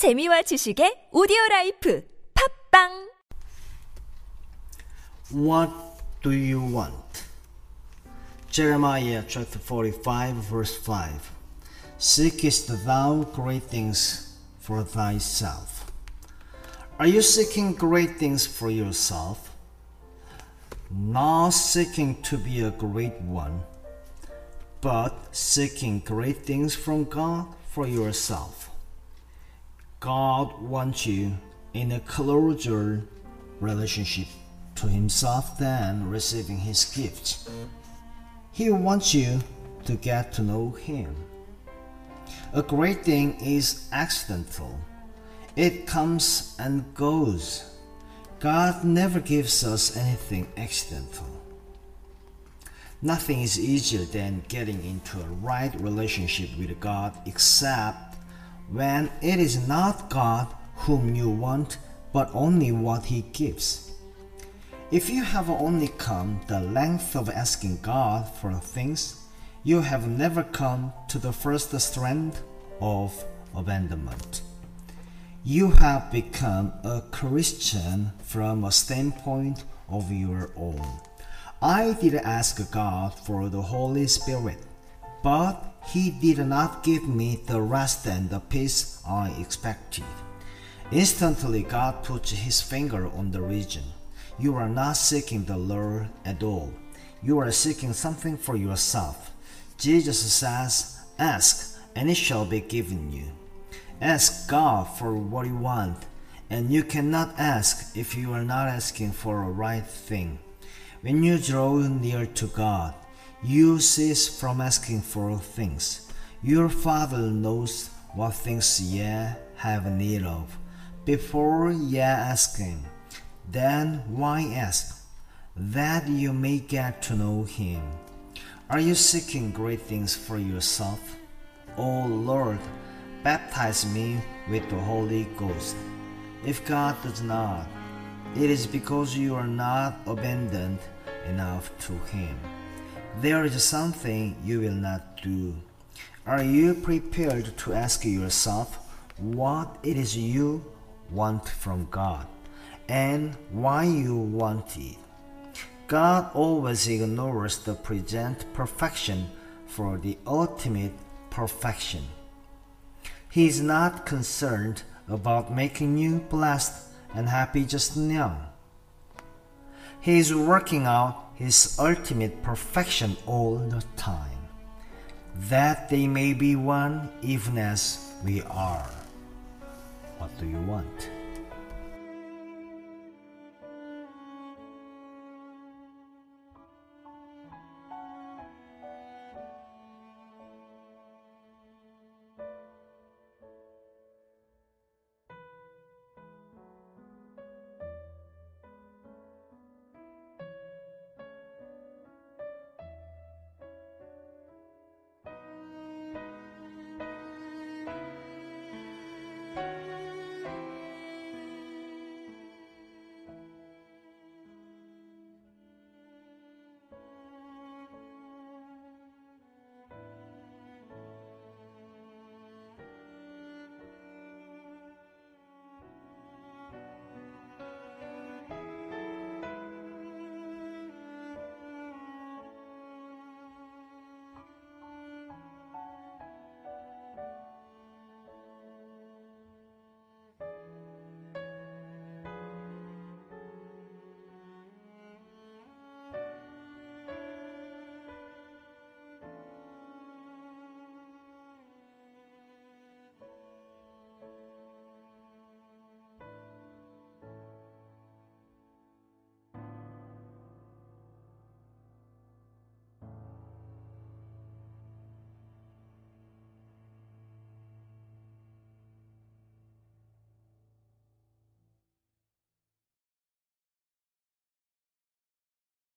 재미와 지식의 오디오 라이프 팝빵 What do you want? Jeremiah chapter 45, verse 5. Seekest thou great things for thyself? Are you seeking great things for yourself? Not seeking to be a great one, but seeking great things from God for yourself. God wants you in a closer relationship to Himself than receiving His gifts. He wants you to get to know Him. A great thing is accidental, it comes and goes. God never gives us anything accidental. Nothing is easier than getting into a right relationship with God except when it is not God whom you want, but only what He gives. If you have only come the length of asking God for things, you have never come to the first strand of abandonment. You have become a Christian from a standpoint of your own. I did ask God for the Holy Spirit, but He did not give me the rest and the peace I expected. Instantly, God put His finger on the region. You are not seeking the Lord at all. You are seeking something for yourself. Jesus says, Ask, and it shall be given you. Ask God for what you want, and you cannot ask if you are not asking for a right thing. When you draw near to God, you cease from asking for things. Your Father knows what things ye have need of before ye ask Him. Then why ask? That you may get to know Him. Are you seeking great things for yourself? O Lord, baptize me with the Holy Ghost. If God does not, it is because you are not abandoned enough to Him. There is something you will not do. Are you prepared to ask yourself what it is you want from God and why you want it? God always ignores the present perfection for the ultimate perfection. He is not concerned about making you blessed and happy just now. He is working out His ultimate perfection all the time, that they may be one even as we are. What do you want?